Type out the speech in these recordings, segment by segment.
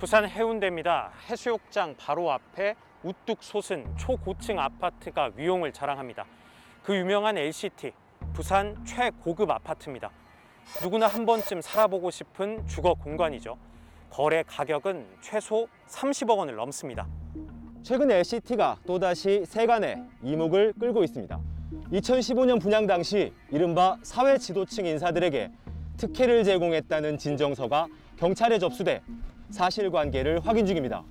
부산 해운대입니다. 해수욕장 바로 앞에 우뚝 솟은 초고층 아파트가 위용을 자랑합니다. 그 유명한 LCT, 부산 최고급 아파트입니다. 누구나 한 번쯤 살아보고 싶은 주거 공간이죠. 거래 가격은 최소 30억 원을 넘습니다. 최근 LCT가 또다시 세간의 이목을 끌고 있습니다. 2015년 분양 당시 이른바 사회 지도층 인사들에게 특혜를 제공했다는 진정서가 경찰에 접수돼 사실관계를 확인 중입니다.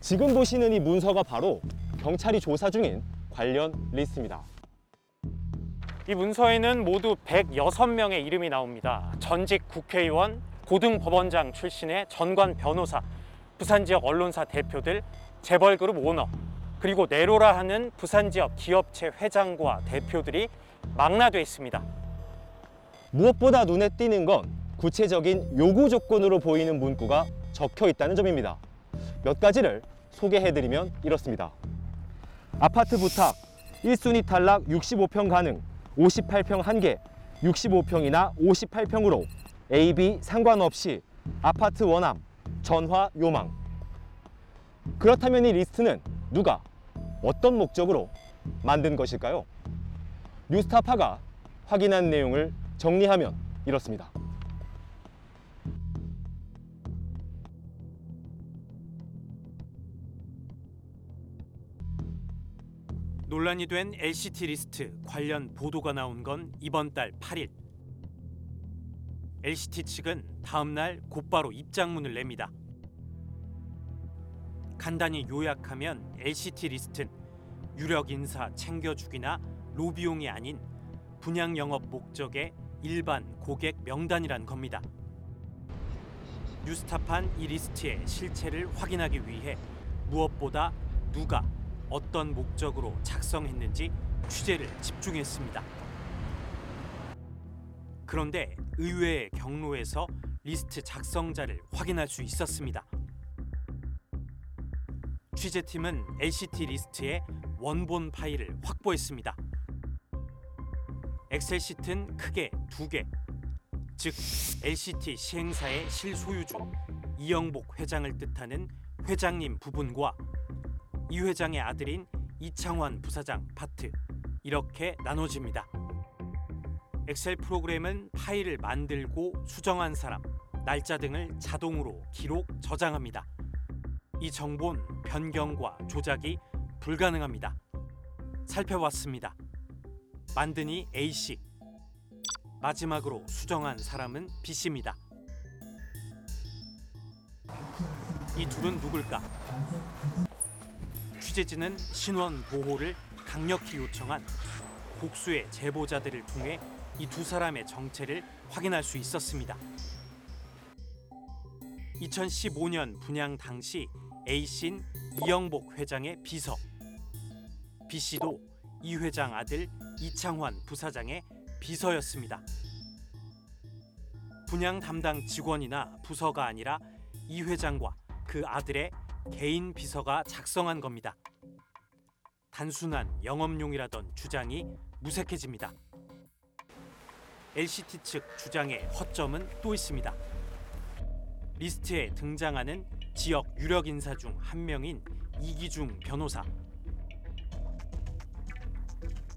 지금 보시는 이 문서가 바로 경찰이 조사 중인 관련 리스트입니다. 이 문서에는 모두 106명의 이름이 나옵니다. 전직 국회의원, 고등법원장 출신의 전관 변호사, 부산 지역 언론사 대표들, 재벌그룹 오너, 그리고 네로라 하는 부산 지역 기업체 회장과 대표들이 망라돼 있습니다. 무엇보다 눈에 띄는 건 구체적인 요구 조건으로 보이는 문구가 적혀 있다는 점입니다. 몇 가지를 소개해드리면 이렇습니다. 아파트 부탁 1순위 탈락 65평 가능 58평 1개 65평이나 58평으로 A, B 상관없이 아파트 원함 전화 요망 그렇다면 이 리스트는 누가 어떤 목적으로 만든 것일까요? 뉴스타파가 확인한 내용을 정리하면 이렇습니다. 논란이 된 LCT 리스트 관련 보도가 나온 건 이번 달 8일. LCT 측은 다음 날 곧바로 입장문을 냅니다. 간단히 요약하면 LCT 리스트는 유력 인사 챙겨주기나 로비용이 아닌 분양 영업 목적의 일반 고객 명단이란 겁니다. 뉴스타파는 이 리스트의 실체를 확인하기 위해 무엇보다 누가 어떤 목적으로 작성했는지 취재를 집중했습니다. 그런데 의외의 경로에서 리스트 작성자를 확인할 수 있었습니다. 취재팀은 LCT 리스트의 원본 파일을 확보했습니다. 엑셀 시트는 크게 두 개, 즉 LCT 시행사의 실소유주 이영복 회장을 뜻하는 회장님 부분과 이 회장의 아들인 이창환 부사장 파트 이렇게 나눠집니다. 엑셀 프로그램은 파일을 만들고 수정한 사람, 날짜 등을 자동으로 기록 저장합니다. 이 정보는 변경과 조작이 불가능합니다. 살펴봤습니다. 만드니 A씨, 마지막으로 수정한 사람은 B씨입니다. 이 둘은 누굴까? 취재진은 신원 보호를 강력히 요청한 복수의 제보자들을 통해 이 두 사람의 정체를 확인할 수 있었습니다. 2015년 분양 당시 A씨는 이영복 회장의 비서, B씨도 이 회장 아들 이창환 부사장의 비서였습니다. 분양 담당 직원이나 부서가 아니라 이 회장과 그 아들의 개인 비서가 작성한 겁니다. 단순한 영업용이라던 주장이 무색해집니다. LCT 측 주장의 허점은 또 있습니다. 리스트에 등장하는 지역 유력 인사 중 한 명인 이기중 변호사.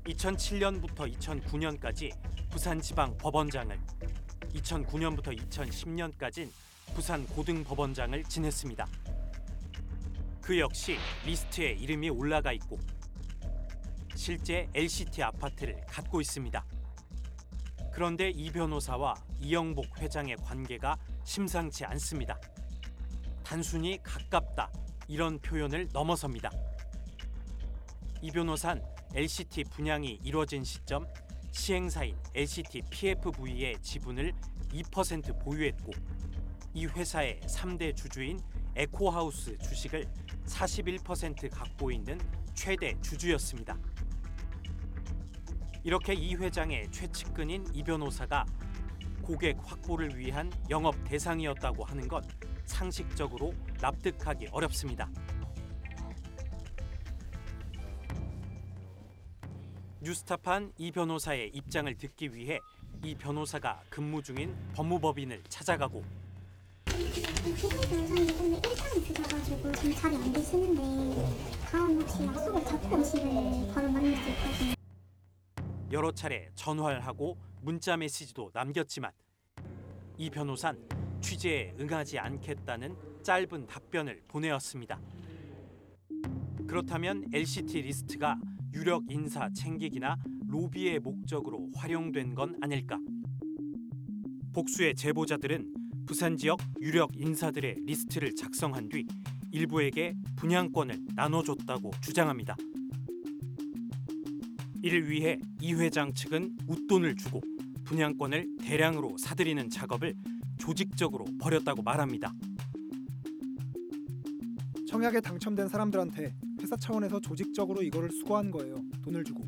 2007년부터 2009년까지 부산지방 법원장을, 2009년부터 2010년까지는 부산 고등법원장을 지냈습니다. 그 역시 리스트에 이름이 올라가 있고 실제 LCT 아파트를 갖고 있습니다. 그런데 이 변호사와 이영복 회장의 관계가 심상치 않습니다. 단순히 가깝다 이런 표현을 넘어섭니다. 이 변호사는 LCT 분양이 이뤄진 시점 시행사인 LCT PFV의 지분을 2% 보유했고 이 회사의 3대 주주인 에코하우스 주식을 41% 갖고 있는 최대 주주였습니다. 이렇게 이 회장의 최측근인 이 변호사가 고객 확보를 위한 영업 대상이었다고 하는 건 상식적으로 납득하기 어렵습니다. 뉴스타판 이 변호사의 입장을 듣기 위해 이 변호사가 근무 중인 법무법인을 찾아가고 여러 차례 전화를 하고 문자 메시지도 남겼지만 이 변호사는 취재에 응하지 않겠다는 짧은 답변을 보내었습니다. 그렇다면 LCT 리스트가 유력 인사 챙기기나 로비의 목적으로 활용된 건 아닐까? 복수의 제보자들은 부산 지역 유력 인사들의 리스트를 작성한 뒤 일부에게 분양권을 나눠줬다고 주장합니다. 이를 위해 이 회장 측은 웃돈을 주고 분양권을 대량으로 사들이는 작업을 조직적으로 벌였다고 말합니다. 청약에 당첨된 사람들한테 회사 차원에서 조직적으로 이거를 수거한 거예요. 돈을 주고.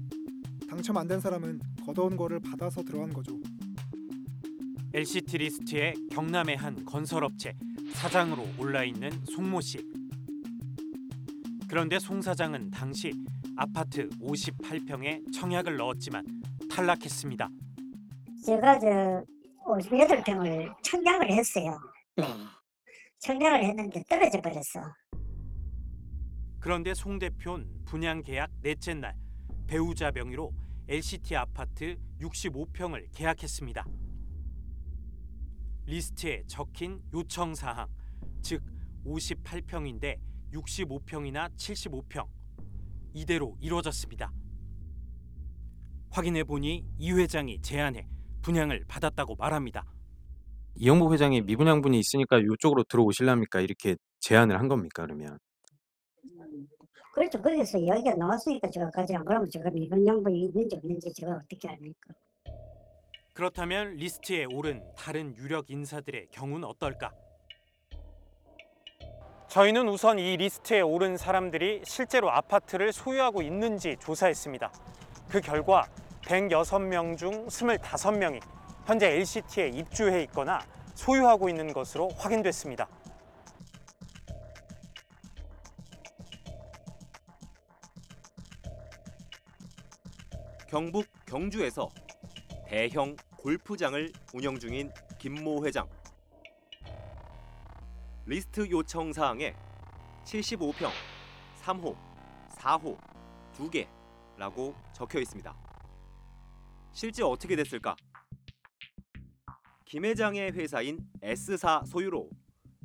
당첨 안 된 사람은 걷어온 거를 받아서 들어간 거죠. LCT 리스트에 경남의 한 건설업체 사장으로 올라 있는 송모 씨. 그런데 송 사장은 당시 아파트 58평에 청약을 넣었지만 탈락했습니다. 제가 저 58평을 청약을 했어요. 네. 청약을 했는데 떨어져 버렸어. 그런데 송 대표는 분양 계약 넷째 날 배우자 명의로 LCT 아파트 65평을 계약했습니다. 리스트에 적힌 요청 사항, 즉 58평인데 65평이나 75평 이대로 이루어졌습니다. 확인해 보니 이 회장이 제안해 분양을 받았다고 말합니다. 이영복 회장이 미분양분이 있으니까 이쪽으로 들어오실랍니까? 이렇게 제안을 한 겁니까? 그러면 그렇죠. 거기서 이야기가 나왔으니까 제가 가지 안 그러면 제가 양반이 있는지 없는지 제가 어떻게 압니까? 그렇다면 리스트에 오른 다른 유력 인사들의 경우는 어떨까? 저희는 우선 이 리스트에 오른 사람들이 실제로 아파트를 소유하고 있는지 조사했습니다. 그 결과 106명 중 25명이 현재 LCT에 입주해 있거나 소유하고 있는 것으로 확인됐습니다. 경북 경주에서 대형 골프장을 운영 중인 김모 회장. 리스트 요청 사항에 75평, 3호, 4호, 2개라고 적혀 있습니다. 실제 어떻게 됐을까? 김 회장의 회사인 S사 소유로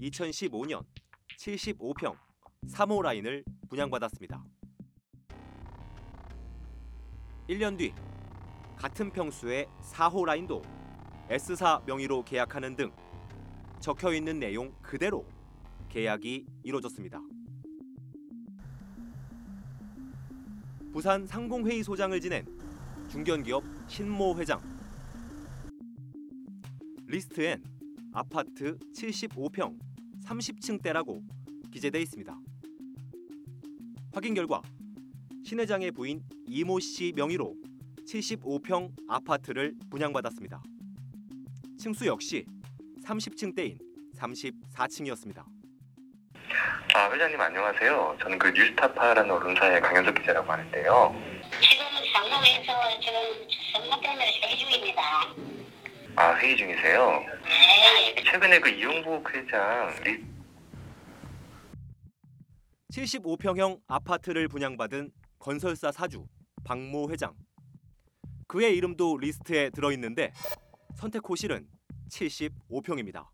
2015년 75평 3호 라인을 분양받았습니다. 1년 뒤 같은 평수의 4호 라인도 S사 명의로 계약하는 등 적혀 있는 내용 그대로 계약이 이루어졌습니다. 부산 상공회의 소장을 지낸 중견기업 신모 회장. 리스트엔 아파트 75평 30층대라고 기재돼 있습니다. 확인 결과 신 회장의 부인 이모 씨 명의로 75평 아파트를 분양받았습니다. 층수 역시 30층대인 34층이었습니다. 아, 회장님 안녕하세요. 저는 그 뉴스타파라는 언론사의 강현석 기자라고 하는데요. 지금 상공에서 지금 선거 때문에 회의 중입니다. 아, 회의 중이세요? 네, 최근에 그 이용복 회장 리, 75평형 아파트를 분양받은 건설사 사주 박모 회장. 그의 이름도 리스트에 들어 있는데 선택 호실은 75평입니다.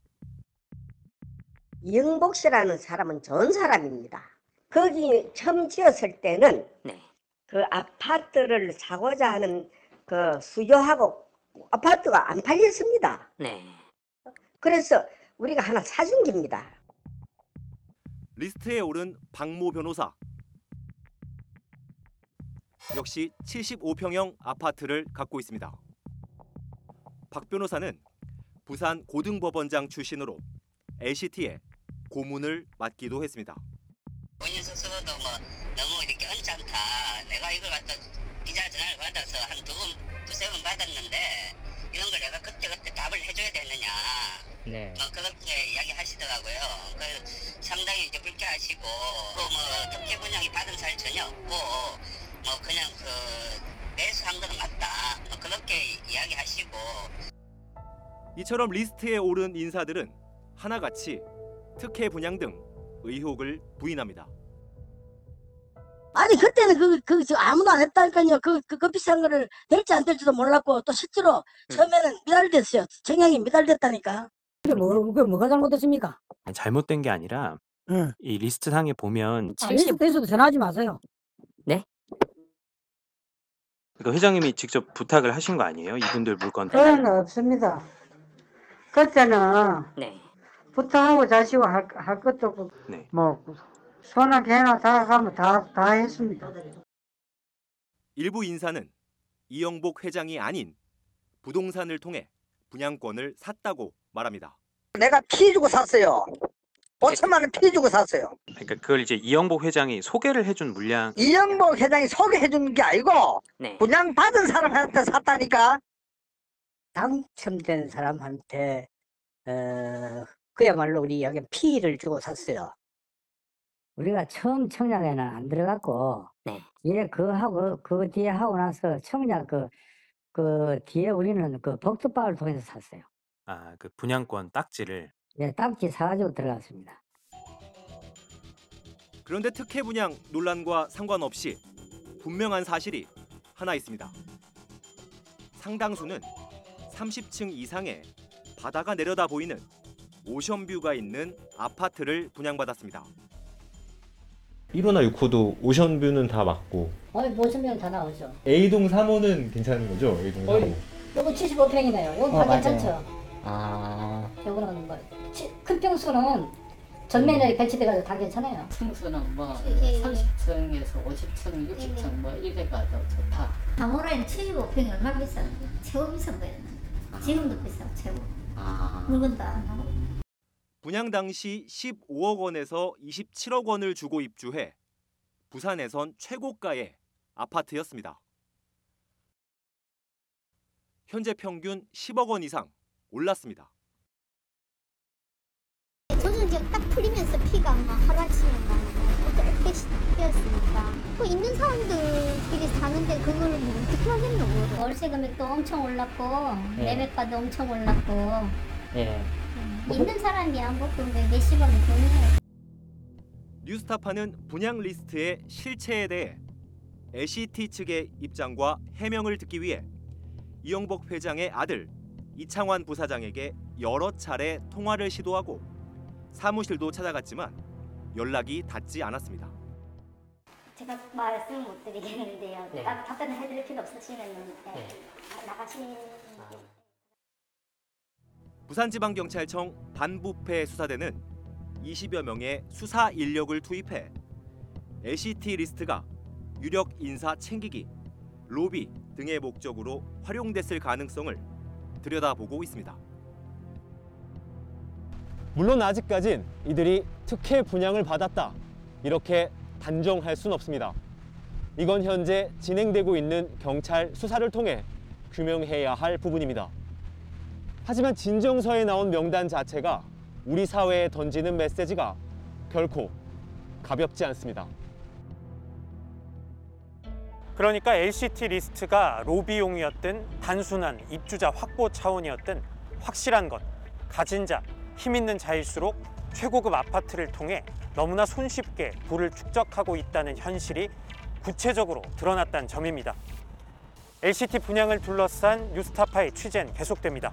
이영복 씨라는 사람은 좋은 사람입니다. 거기 처음 지었을 때는 네. 그 아파트를 사고자 하는 그 수요하고 아파트가 안 팔렸습니다. 네. 그래서 우리가 하나 사준 겁니다. 리스트에 오른 박모 변호사. 역시 75평형 아파트를 갖고 있습니다. 박 변호사는 부산 고등법원장 출신으로 LCT에 고문을 맡기도 했습니다. 본인 스스로도 뭐 너무 이렇게 언짢다. 내가 이걸 갖다 기자 전화를 받아서 한 두 번, 두세 번 받았는데 이런 걸 내가 그때그때 답을 해줘야 되느냐. 네. 뭐 그렇게 이야기하시더라고요. 그 상당히 이제 불쾌하시고 또 뭐 특혜 분양이 받은 사실 전혀 없고 뭐 그냥 그 매수한 거는 맞다. 뭐 그렇게 이야기하시고 이처럼 리스트에 오른 인사들은 하나같이 특혜 분양 등 의혹을 부인합니다. 아니 그때는 그, 그, 저 아무도 안 했다니까요. 그, 그, 그 비싼 거를 될지 안 될지도 몰랐고 또 실제로 처음에는 미달됐어요. 정량이 미달됐다니까. 그게 뭐, 그게 뭐가 잘못됐습니까? 잘못된 게 아니라 응. 이 리스트 상에 보면 실수돼서도 전화하지 마세요. 그러니까 회장님이 직접 부탁을 하신 거 아니에요? 이분들 물건 그런 거 없습니다. 그때는 네. 부탁하고 자시고 할, 할 것도 없고 네. 뭐 소나 개나 다 가면 다, 다 했습니다. 일부 인사는 이영복 회장이 아닌 부동산을 통해 분양권을 샀다고 말합니다. 내가 피 주고 샀어요. 5천만 원 피 주고 샀어요. 그러니까 그걸 이제 이영복 회장이 소개를 해준 물량 이영복 회장이 소개해 주는 게 아니고 네. 분양 받은 사람한테 샀다니까. 당첨된 사람한테 어, 그야말로 우리 여기 피를 주고 샀어요. 우리가 처음 청약에는 안 들어갔고 네. 뒤에 그거 하고 그 뒤에 하고 나서 청약 그, 그 뒤에 우리는 그 복두박을 통해서 샀어요. 아, 그 분양권 딱지를 네, 딱지 사가지고 들어갔습니다. 그런데 특혜 분양 논란과 상관없이 분명한 사실이 하나 있습니다. 상당수는 30층 이상의 바다가 내려다 보이는 오션뷰가 있는 아파트를 분양받았습니다. 1호나 6호도 오션뷰는 다 맞고 어이 보시면 다 나오죠. A동 3호는 괜찮은 거죠? A동 3호. 요거 75평이네요. 요거 다 괜찮죠? 아, 요거는 뭐큰 평수는 전면에 배치돼가지고 다 괜찮아요. 층수는 뭐 예, 예. 30층에서 50층, 60층 뭐 이래가 더 좋다. 다모라는 75평이 얼마 비싼데 최고 비싼 거였는데 지금도 비싸고 최고 아, 물건도 안 하고. 분양 당시 15억 원에서 27억 원을 주고 입주해 부산에선 최고가의 아파트였습니다. 현재 평균 10억 원 이상 올랐습니다. 저는 이제 딱 풀리면서 피가 막 하루아침에 막 어떻게 뛰었으니까 그 있는 사람들끼리 사는데 그걸 뭐 어떻게 하겠노 월세 금액도 엄청 올랐고 네. 매매가도 엄청 올랐고 예. 있는 사람이 안 먹고 몇십억이 돈이에요 뉴스타파는 분양 리스트의 실체에 대해 LCT 측의 입장과 해명을 듣기 위해 이영복 회장의 아들 이창환 부사장에게 여러 차례 통화를 시도하고 사무실도 찾아갔지만 연락이 닿지 않았습니다. 제가 말씀 못 드리겠는데요 네. 딱 답변을 해드릴 필요 없으시면 네. 나가시는 부산지방경찰청 반부패 수사대는 20여 명의 수사 인력을 투입해 LCT 리스트가 유력 인사 챙기기, 로비 등의 목적으로 활용됐을 가능성을 들여다보고 있습니다. 물론 아직까진 이들이 특혜 분양을 받았다 이렇게 단정할 순 없습니다. 이건 현재 진행되고 있는 경찰 수사를 통해 규명해야 할 부분입니다. 하지만 진정서에 나온 명단 자체가 우리 사회에 던지는 메시지가 결코 가볍지 않습니다. 그러니까 LCT 리스트가 로비용이었든 단순한 입주자 확보 차원이었든 확실한 것, 가진 자, 힘 있는 자일수록 최고급 아파트를 통해 너무나 손쉽게 부를 축적하고 있다는 현실이 구체적으로 드러났다는 점입니다. LCT 분양을 둘러싼 뉴스타파의 취재는 계속됩니다.